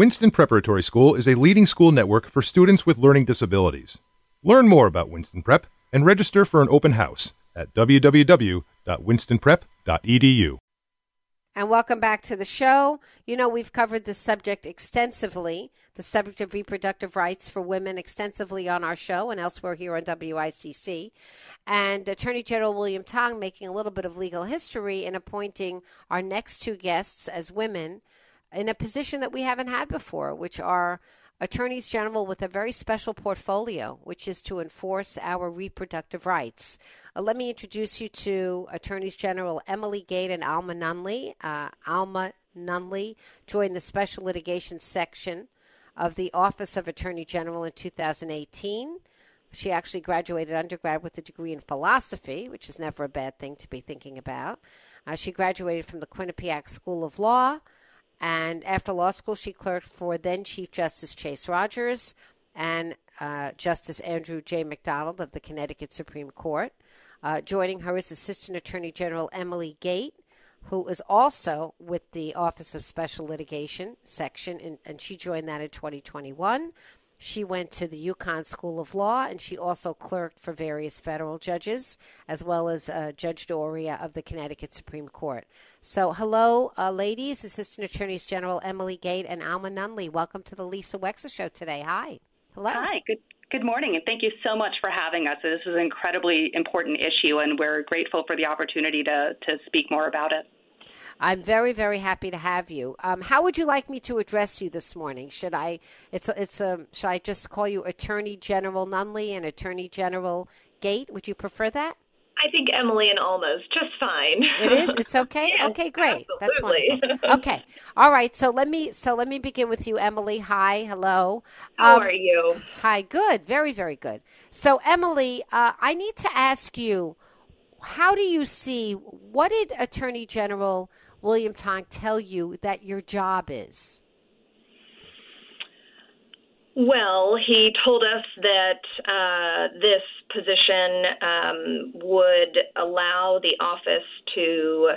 Winston Preparatory School is a leading school network for students with learning disabilities. Learn more about Winston Prep and register for an open house at www.winstonprep.edu. And welcome back to the show. You know, we've covered this subject extensively, the subject of reproductive rights for women extensively on our show and elsewhere here on WICC. And Attorney General William Tong making a little bit of legal history in appointing our next two guests as women in a position that we haven't had before, which are attorneys general with a very special portfolio, which is to enforce our reproductive rights. Uh, let me introduce you to attorneys general Emily Gait and Alma Nunley. Uh, Alma Nunley joined the special litigation section of the Office of Attorney General in 2018. She actually graduated undergrad with a degree in philosophy, which is never a bad thing to be thinking about. Uh, she graduated from the Quinnipiac School of Law. And after law school, she clerked for then Chief Justice Chase Rogers and uh, Justice Andrew J. McDonald of the Connecticut Supreme Court. Uh, joining her is Assistant Attorney General Emily Gait, who is also with the Office of Special Litigation section, and, and she joined that in 2021. She went to the UConn School of Law, and she also clerked for various federal judges, as well as uh, Judge D'Auria of the Connecticut Supreme Court. So, hello, uh, ladies, Assistant Attorneys General Emily Gait and Alma Nunley. Welcome to the Lisa Wexler Show today. Hi. Hello. Hi. Good. Good morning, and thank you so much for having us. This is an incredibly important issue, and we're grateful for the opportunity to, to speak more about it. I'm very, very happy to have you. Um, how would you like me to address you this morning? Should I? It's a, it's a. Should I just call you Attorney General Nunley and Attorney General Gait? Would you prefer that? I think Emily and Alma's just fine. It is. It's okay. yes, okay, great. Absolutely. That's wonderful. Okay. All right. So let me. So let me begin with you, Emily. Hi. Hello. How Um, are you? Hi. Good. Very, very good. So Emily, uh, I need to ask you, how do you see? What did Attorney General William Tong tell you that your job is? Well, he told us that uh, this position um, would allow the office to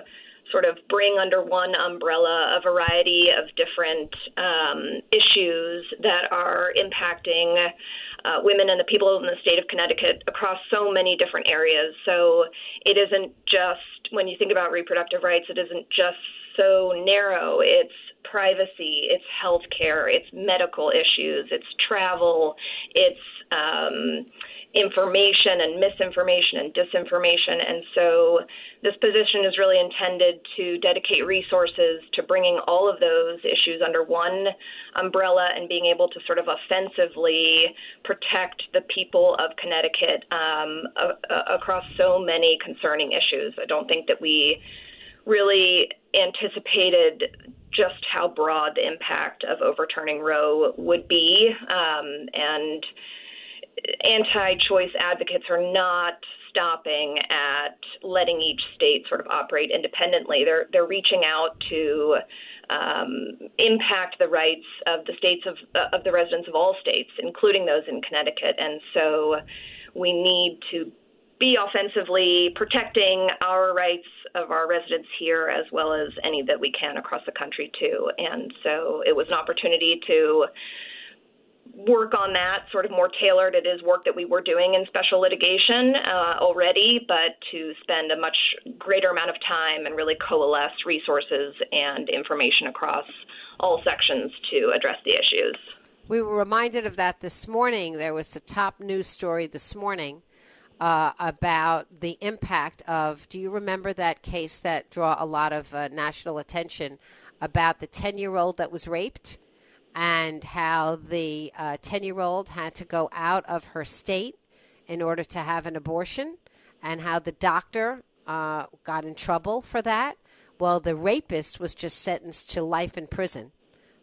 sort of bring under one umbrella a variety of different um, issues that are impacting uh, women and the people in the state of Connecticut across so many different areas. So it isn't just, when you think about reproductive rights, it isn't just so narrow. It's privacy, it's health care, it's medical issues, it's travel, it's um, information and misinformation and disinformation. And so this position is really intended to dedicate resources to bringing all of those issues under one umbrella and being able to sort of offensively protect the people of Connecticut um, a- across so many concerning issues. I don't think that we really anticipated just how broad the impact of overturning Roe would be. Um, and anti choice advocates are not stopping at letting each state sort of operate independently. They're they're reaching out to um, impact the rights of the states of of the residents of all states, including those in Connecticut. And so, we need to be offensively protecting our rights of our residents here as well as any that we can across the country too. And so, it was an opportunity to work on that sort of more tailored. It is work that we were doing in special litigation uh, already, but to spend a much greater amount of time and really coalesce resources and information across all sections to address the issues. We were reminded of that this morning. There was a top news story this morning uh, about the impact of. Do you remember that case that draw a lot of uh, national attention about the ten-year-old that was raped? And how the 10 uh, year old had to go out of her state in order to have an abortion, and how the doctor uh, got in trouble for that. Well, the rapist was just sentenced to life in prison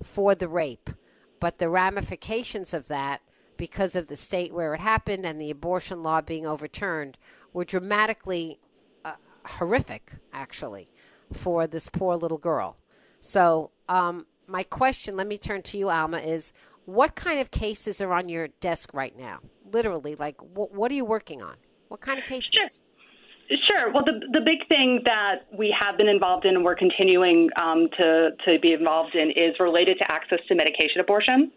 for the rape, but the ramifications of that, because of the state where it happened and the abortion law being overturned, were dramatically uh, horrific, actually, for this poor little girl. So, um, my question, let me turn to you, Alma, is what kind of cases are on your desk right now? Literally, like wh- what are you working on? What kind of cases? Sure. Sure. Well, the the big thing that we have been involved in and we're continuing um, to to be involved in is related to access to medication abortion.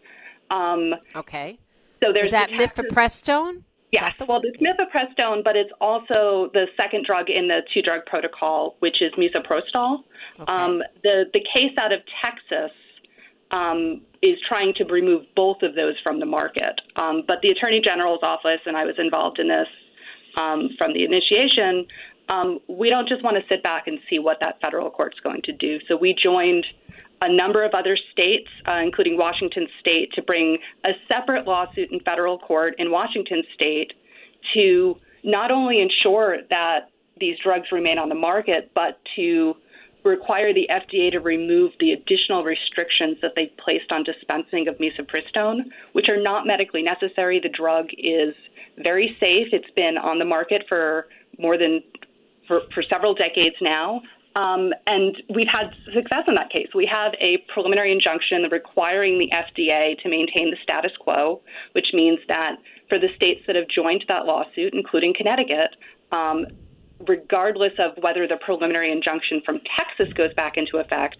Um, okay. So there's is that mifepristone? Yes. Well, it's mifepristone, but it's also the second drug in the two drug protocol, which is misoprostol. Okay. Um, the the case out of Texas um, is trying to remove both of those from the market. Um, but the Attorney General's office, and I was involved in this um, from the initiation, um, we don't just want to sit back and see what that federal court's going to do. So we joined a number of other states, uh, including Washington State, to bring a separate lawsuit in federal court in Washington State to not only ensure that these drugs remain on the market, but to require the FDA to remove the additional restrictions that they placed on dispensing of misoprostol, which are not medically necessary. The drug is very safe. It's been on the market for more than for, for several decades now. Um, and we've had success in that case. We have a preliminary injunction requiring the FDA to maintain the status quo, which means that for the states that have joined that lawsuit, including Connecticut, um, regardless of whether the preliminary injunction from Texas goes back into effect,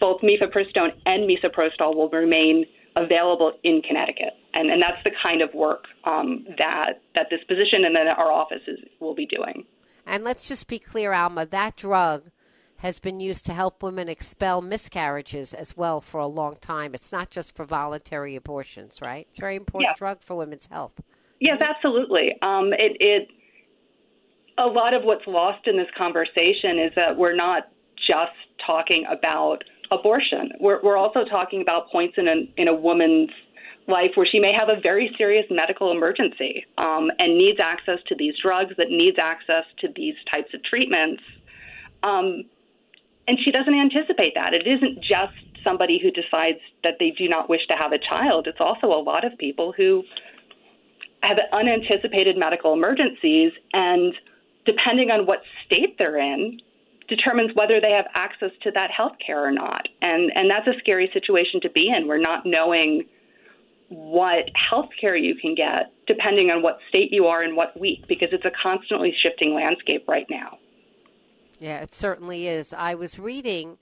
both mifepristone and misoprostol will remain available in Connecticut. And, and that's the kind of work um, that, that this position and then our offices will be doing. And let's just be clear, Alma, that drug has been used to help women expel miscarriages as well for a long time. It's not just for voluntary abortions, right? It's a very important yeah. drug for women's health. Yes, absolutely. Um, it, it a lot of what's lost in this conversation is that we're not just talking about abortion. We're, we're also talking about points in a, in a woman's life where she may have a very serious medical emergency um, and needs access to these drugs, that needs access to these types of treatments. Um, and she doesn't anticipate that. It isn't just somebody who decides that they do not wish to have a child, it's also a lot of people who have unanticipated medical emergencies and depending on what state they're in, determines whether they have access to that health care or not. And, and that's a scary situation to be in. We're not knowing what health care you can get depending on what state you are in what week because it's a constantly shifting landscape right now. Yeah, it certainly is. I was reading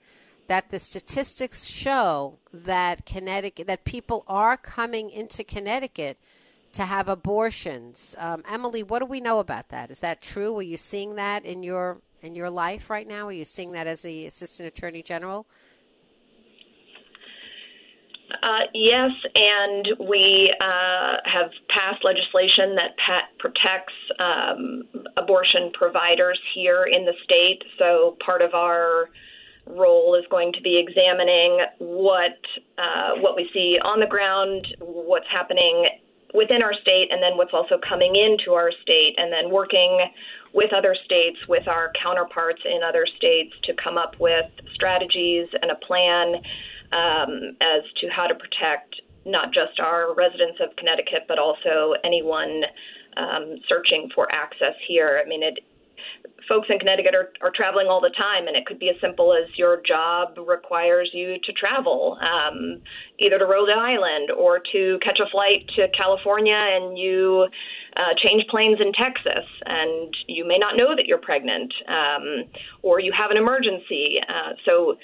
that the statistics show that Connecticut that people are coming into Connecticut to have abortions. Um, Emily, what do we know about that? Is that true? Are you seeing that in your in your life right now? Are you seeing that as the assistant attorney general? Uh, yes, and we uh, have passed legislation that protects um, abortion providers here in the state. So part of our role is going to be examining what uh, what we see on the ground, what's happening within our state and then what's also coming into our state, and then working with other states, with our counterparts in other states to come up with strategies and a plan um, as to how to protect not just our residents of Connecticut, but also anyone um, searching for access here. I mean, it folks in Connecticut are, are traveling all the time, and it could be as simple as your job requires you to travel, um, either to Rhode Island or to catch a flight to California, and you uh, change planes in Texas, and you may not know that you're pregnant, um, or you have an emergency. Uh, so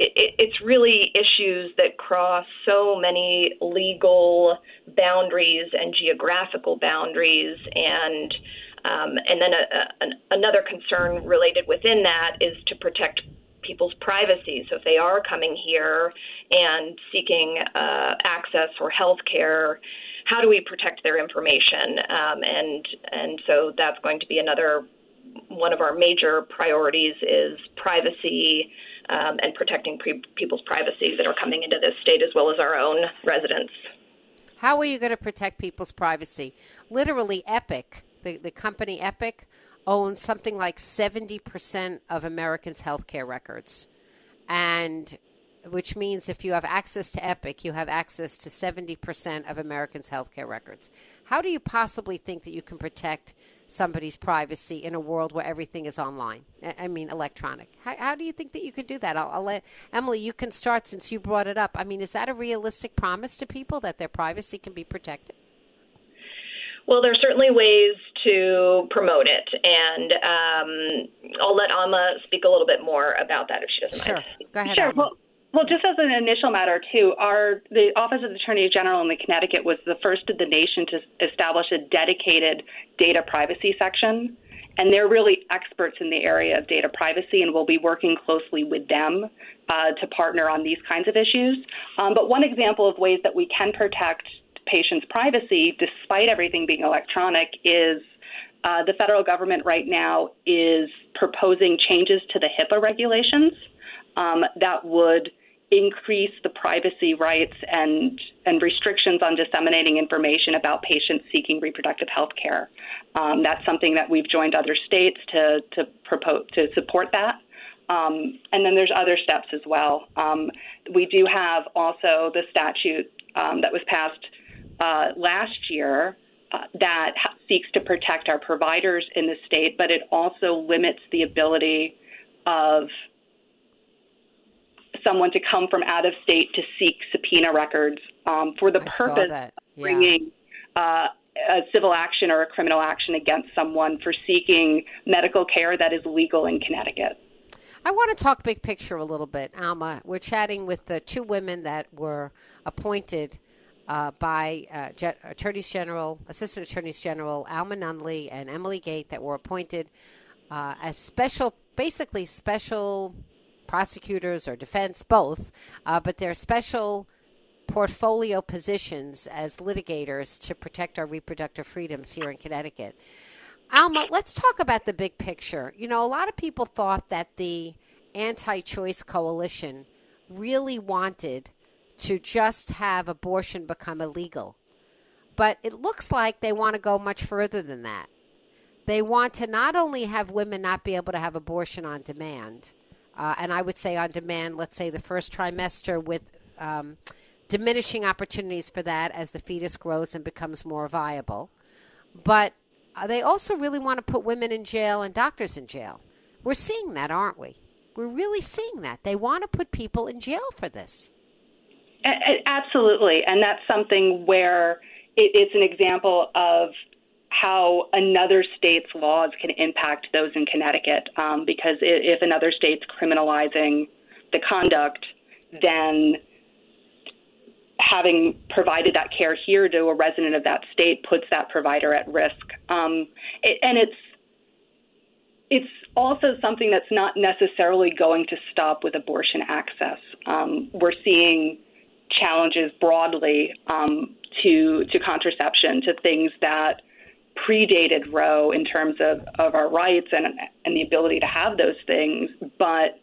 it, it's really issues that cross so many legal boundaries and geographical boundaries and um, and then a, a, an, another concern related within that is to protect people's privacy. So if they are coming here and seeking uh, access or health care, how do we protect their information? Um, and and so that's going to be another one of our major priorities is privacy um, and protecting pre- people's privacy that are coming into this state as well as our own residents. How are you going to protect people's privacy? Literally, Epic the, the company Epic owns something like 70% of Americans' healthcare records. And which means if you have access to Epic, you have access to 70% of Americans' healthcare records. How do you possibly think that you can protect somebody's privacy in a world where everything is online? I mean, electronic. How, how do you think that you can do that? I'll, I'll, let Emily, you can start since you brought it up. I mean, is that a realistic promise to people that their privacy can be protected? Well, there's certainly ways to promote it, and um, I'll let Alma speak a little bit more about that if she doesn't sure. mind. Go ahead. Sure. Well, well, just as an initial matter, too, our the Office of the Attorney General in the Connecticut was the first in the nation to establish a dedicated data privacy section, and they're really experts in the area of data privacy, and we'll be working closely with them uh, to partner on these kinds of issues. Um, but one example of ways that we can protect patients' privacy, despite everything being electronic, is uh, the federal government right now is proposing changes to the HIPAA regulations um, that would increase the privacy rights and and restrictions on disseminating information about patients seeking reproductive health care. Um, that's something that we've joined other states to to propose to support that. Um, and then there's other steps as well. Um, we do have also the statute um, that was passed uh, last year uh, that ha- seeks to protect our providers in the state, but it also limits the ability of someone to come from out of state to seek subpoena records um, for the I purpose yeah. of bringing uh, a civil action or a criminal action against someone for seeking medical care that is legal in Connecticut. I want to talk big picture a little bit, Alma. We're chatting with the two women that were appointed uh, by uh, Ge- Attorneys General, Assistant Attorneys General Alma Nunley and Emily Gait that were appointed uh, as special, basically special prosecutors or defense, both, uh, but they're special portfolio positions as litigators to protect our reproductive freedoms here in Connecticut. Alma, let's talk about the big picture. You know, a lot of people thought that the anti choice coalition really wanted to just have abortion become illegal. But it looks like they want to go much further than that. They want to not only have women not be able to have abortion on demand, uh, and I would say on demand, let's say the first trimester with um, diminishing opportunities for that as the fetus grows and becomes more viable, but uh, they also really want to put women in jail and doctors in jail. We're seeing that, aren't we? We're really seeing that. They want to put people in jail for this. Absolutely, and that's something where it, it's an example of how another state's laws can impact those in Connecticut. Um, because if another state's criminalizing the conduct, then having provided that care here to a resident of that state puts that provider at risk. Um, it, and it's it's also something that's not necessarily going to stop with abortion access. Um, we're seeing challenges broadly um, to to contraception, to things that predated Roe in terms of, of our rights and and the ability to have those things, but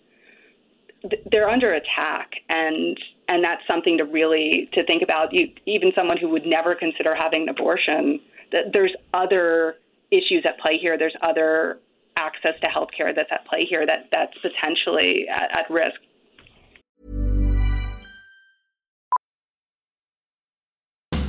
they're under attack, and and that's something to really to think about. You, even someone who would never consider having an abortion, that there's other issues at play here. There's other access to health care that's at play here that that's potentially at, at risk.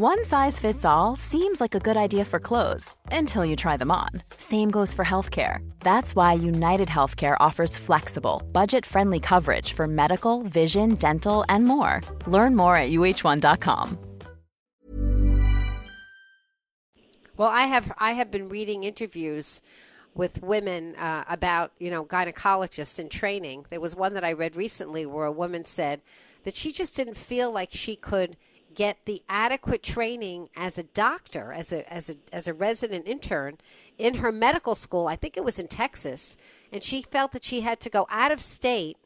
One size fits all seems like a good idea for clothes until you try them on. Same goes for healthcare. That's why United Healthcare offers flexible, budget friendly coverage for medical, vision, dental, and more. Learn more at uh1.com. Well, I have I have been reading interviews with women uh, about you know gynecologists in training. There was one that I read recently where a woman said that she just didn't feel like she could get the adequate training as a doctor, as a as a as a resident intern in her medical school. I think it was in Texas, and she felt that she had to go out of state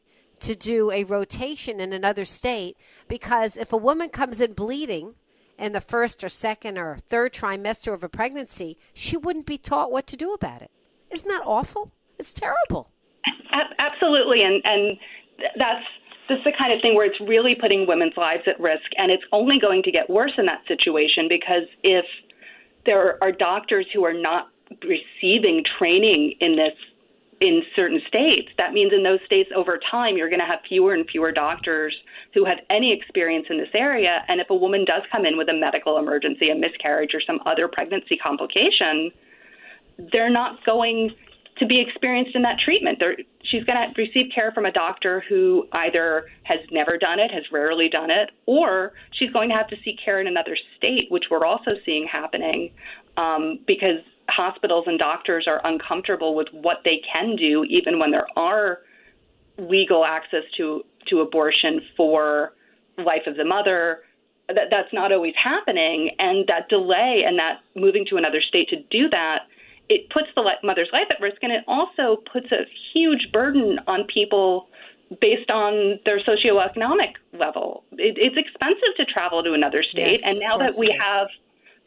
to do a rotation in another state because if a woman comes in bleeding in the first or second or third trimester of a pregnancy, she wouldn't be taught what to do about it. Isn't that awful? It's terrible. Absolutely, and and that's this is the kind of thing where it's really putting women's lives at risk, and it's only going to get worse in that situation because if there are doctors who are not receiving training in this in certain states, that means in those states over time you're going to have fewer and fewer doctors who have any experience in this area. And if a woman does come in with a medical emergency, a miscarriage, or some other pregnancy complication, they're not going to be experienced in that treatment. They're, she's going to receive care from a doctor who either has never done it, has rarely done it, or she's going to have to seek care in another state, which we're also seeing happening um, because hospitals and doctors are uncomfortable with what they can do, even when there are legal access to to abortion for life of the mother. That that's not always happening, and that delay and that moving to another state to do that it puts the mother's life at risk, and it also puts a huge burden on people based on their socioeconomic level. It, it's expensive to travel to another state, yes, and now that we have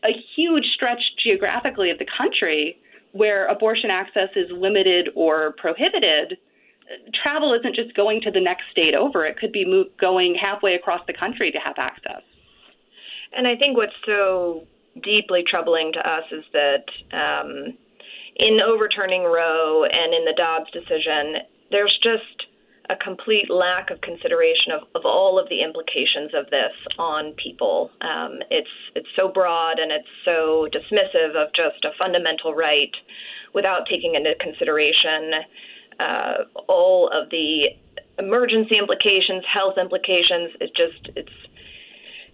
a huge stretch geographically of the country where abortion access is limited or prohibited, travel isn't just going to the next state over. It could be move, going halfway across the country to have access. And I think what's so deeply troubling to us is that um, in overturning Roe and in the Dobbs decision, there's just a complete lack of consideration of, of all of the implications of this on people. Um, it's it's so broad and it's so dismissive of just a fundamental right without taking into consideration uh, all of the emergency implications, health implications. It just it's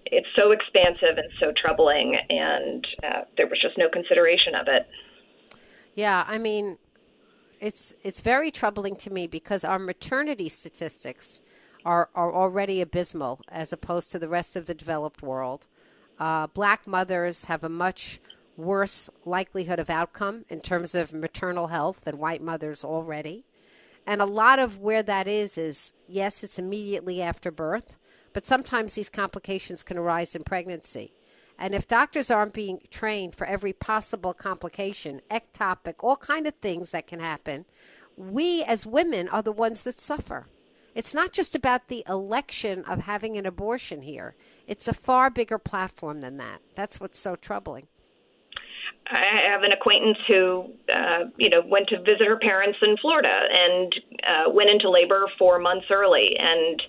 it's so expansive and so troubling, and uh, there was just no consideration of it. Yeah, I mean, it's it's very troubling to me because our maternity statistics are are already abysmal as opposed to the rest of the developed world. Uh, black mothers have a much worse likelihood of outcome in terms of maternal health than white mothers already. And a lot of where that is is yes, it's immediately after birth, but sometimes these complications can arise in pregnancy. And if doctors aren't being trained for every possible complication, ectopic, all kind of things that can happen, we as women are the ones that suffer. It's not just about the election of having an abortion here. It's a far bigger platform than that. That's what's so troubling. I have an acquaintance who, uh, you know, went to visit her parents in Florida and uh, went into labor four months early, and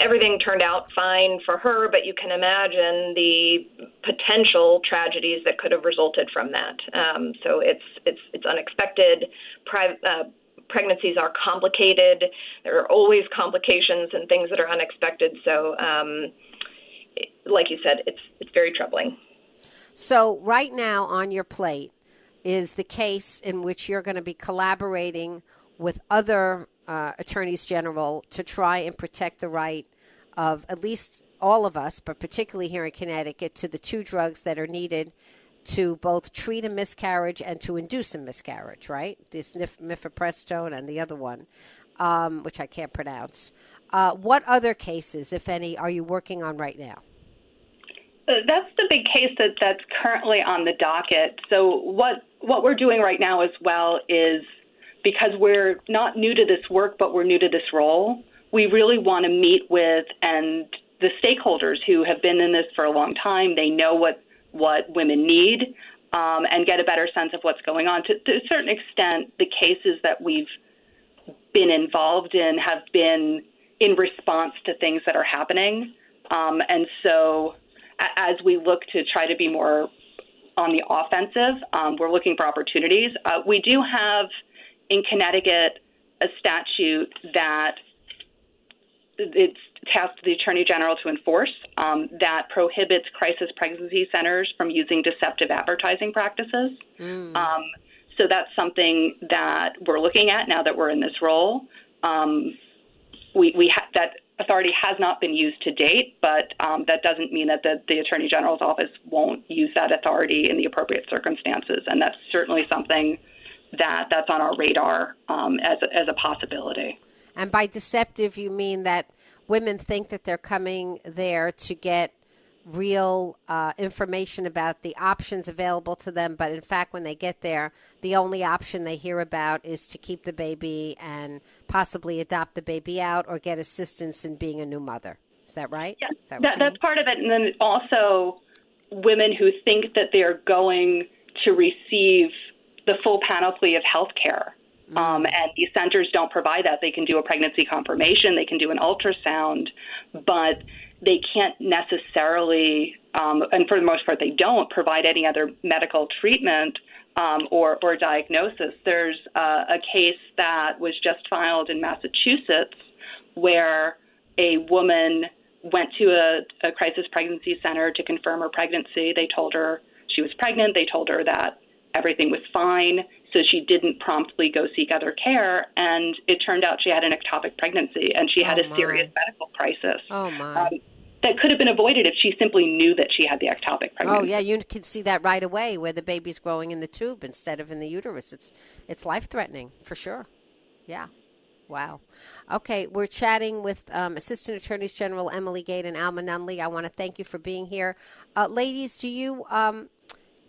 everything turned out fine for her. But you can imagine the potential tragedies that could have resulted from that. Um, so it's it's it's unexpected. Pri- uh, pregnancies are complicated. There are always complications and things that are unexpected. So, um, like you said, it's it's very troubling. So, right now on your plate is the case in which you're going to be collaborating with other uh, attorneys general to try and protect the right of at least all of us, but particularly here in Connecticut, to the two drugs that are needed to both treat a miscarriage and to induce a miscarriage, right? This mifepristone and the other one, um, which I can't pronounce. Uh, what other cases, if any, are you working on right now? Specific case that that's currently on the docket. So what what we're doing right now as well is because we're not new to this work, but we're new to this role. We really want to meet with and the stakeholders who have been in this for a long time. They know what what women need um, and get a better sense of what's going on. To, to a certain extent, the cases that we've been involved in have been in response to things that are happening. Um, and so, as we look to try to be more on the offensive, um, we're looking for opportunities. Uh, we do have in Connecticut a statute that it's tasked the Attorney General to enforce um, that prohibits crisis pregnancy centers from using deceptive advertising practices. Mm. Um, so that's something that we're looking at now that we're in this role. Um, we, we ha- that authority has not been used to date, but um, that doesn't mean that the, the Attorney General's office won't use that authority in the appropriate circumstances, and that's certainly something that that's on our radar um, as a, as a possibility. And by deceptive, you mean that women think that they're coming there to get real uh, information about the options available to them, but in fact, when they get there, the only option they hear about is to keep the baby and possibly adopt the baby out or get assistance in being a new mother. Is that right? Yeah, that that, that's part of it. And then also women who think that they're going to receive the full panoply of health care. Mm. Um, and these centers don't provide that. They can do a pregnancy confirmation, they can do an ultrasound, but they can't necessarily, um, and for the most part, they don't provide any other medical treatment um, or, or diagnosis. There's uh, a case that was just filed in Massachusetts where a woman went to a, a crisis pregnancy center to confirm her pregnancy. They told her she was pregnant. They told her that everything was fine, so she didn't promptly go seek other care. And it turned out she had an ectopic pregnancy and she had oh a serious medical crisis. Oh, my. Um, that could have been avoided if she simply knew that she had the ectopic pregnancy. Oh yeah, you can see that right away where the baby's growing in the tube instead of in the uterus. It's it's life threatening for sure. Yeah. Wow. Okay, we're chatting with um, Assistant Attorneys General Emily Gait and Alma Nunley. I want to thank you for being here, uh, ladies. Do you um,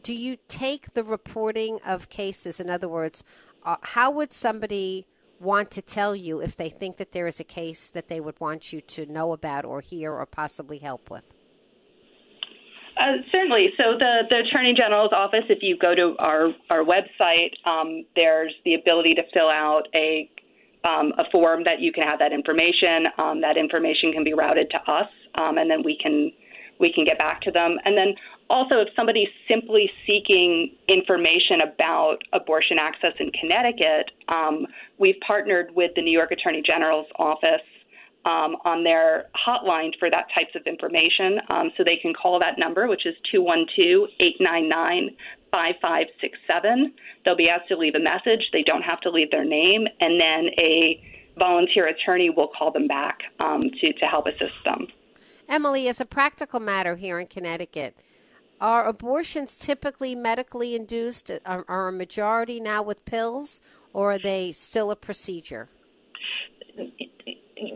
do you take the reporting of cases? In other words, uh, how would somebody want to tell you if they think that there is a case that they would want you to know about or hear or possibly help with? Uh, certainly. So the, the Attorney General's office, if you go to our, our website, um, there's the ability to fill out a um, a form that you can have that information. Um, that information can be routed to us, um, and then we can we can get back to them. And then also, if somebody's simply seeking information about abortion access in Connecticut, um, we've partnered with the New York Attorney General's office um, on their hotline for that types of information. Um, so they can call that number, which is 212 899 5567. They'll be asked to leave a message. They don't have to leave their name. And then a volunteer attorney will call them back um, to, to help assist them. Emily, as a practical matter here in Connecticut, are abortions typically medically induced? Are, are, a majority now with pills, or are they still a procedure?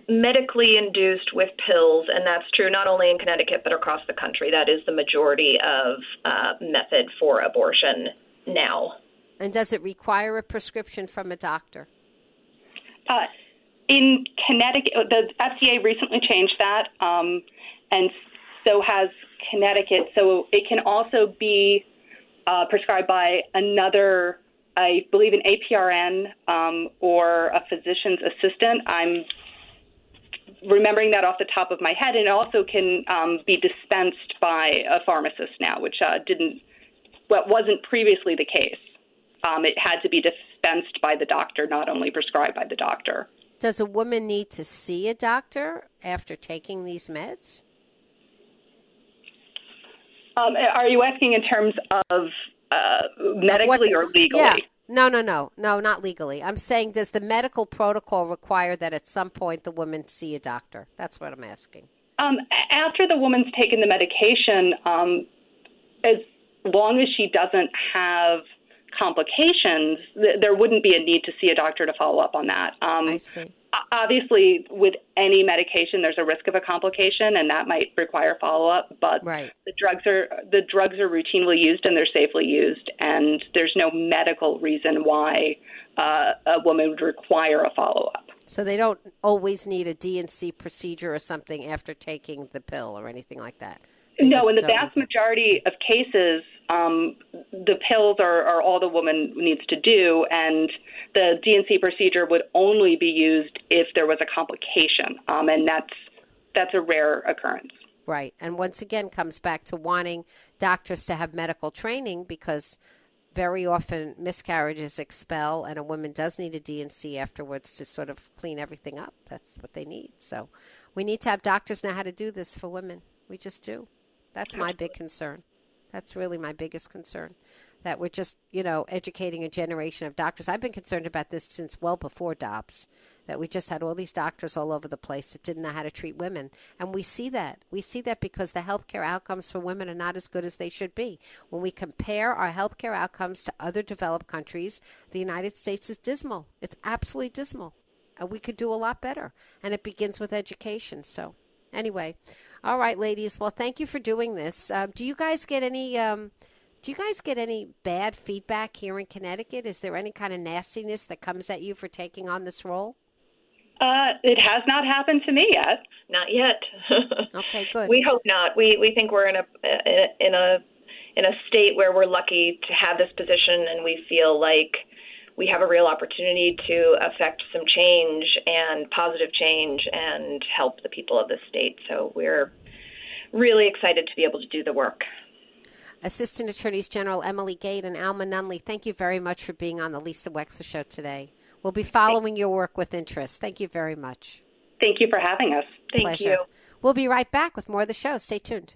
Medically induced with pills, and that's true not only in Connecticut but across the country. That is the majority of uh, method for abortion now. And does it require a prescription from a doctor? Uh, in Connecticut, the FDA recently changed that, um, and so has Connecticut. So it can also be uh, prescribed by another, I believe, an APRN um, or a physician's assistant. I'm remembering that off the top of my head, and it also can um, be dispensed by a pharmacist now, which uh, didn't, well, wasn't previously the case. Um, it had to be dispensed by the doctor, not only prescribed by the doctor. Does a woman need to see a doctor after taking these meds? Um, are you asking in terms of uh, medically of or legally? Yeah. No, no, no, no, not legally. I'm saying, does the medical protocol require that at some point the woman see a doctor? That's what I'm asking. Um, after the woman's taken the medication, um, as long as she doesn't have complications, th- there wouldn't be a need to see a doctor to follow up on that. Um, I see. obviously with any medication there's a risk of a complication and that might require follow-up but right. the drugs are the drugs are routinely used and they're safely used and there's no medical reason why uh, a woman would require a follow-up so they don't always need a D&C procedure or something after taking the pill or anything like that no in the vast majority of cases um, the pills are, are all the woman needs to do, and the D&C procedure would only be used if there was a complication, um, and that's that's a rare occurrence. Right, and once again comes back to wanting doctors to have medical training because very often miscarriages expel, and a woman does need a D&C afterwards to sort of clean everything up. That's what they need. So we need to have doctors know how to do this for women. We just do. That's my big concern. That's really my biggest concern. That we're just, you know, educating a generation of doctors. I've been concerned about this since well before Dobbs, that we just had all these doctors all over the place that didn't know how to treat women. And we see that. We see that because the healthcare outcomes for women are not as good as they should be. When we compare our healthcare outcomes to other developed countries, the United States is dismal. It's absolutely dismal. And we could do a lot better. And it begins with education. So, anyway, all right, ladies. Well, thank you for doing this. Uh, do you guys get any? Um, do you guys get any bad feedback here in Connecticut? Is there any kind of nastiness that comes at you for taking on this role? Uh, it has not happened to me yet. Not yet. okay, good. We hope not. We we think we're in a in a in a state where we're lucky to have this position, and we feel like we have a real opportunity to affect some change and positive change and help the people of the state. So we're really excited to be able to do the work. Assistant Attorneys General Emily Gait and Alma Nunley, thank you very much for being on the Lisa Wexler Show today. We'll be following your work with interest. Thank you very much. Thank you for having us. Thank Pleasure. you. We'll be right back with more of the show. Stay tuned.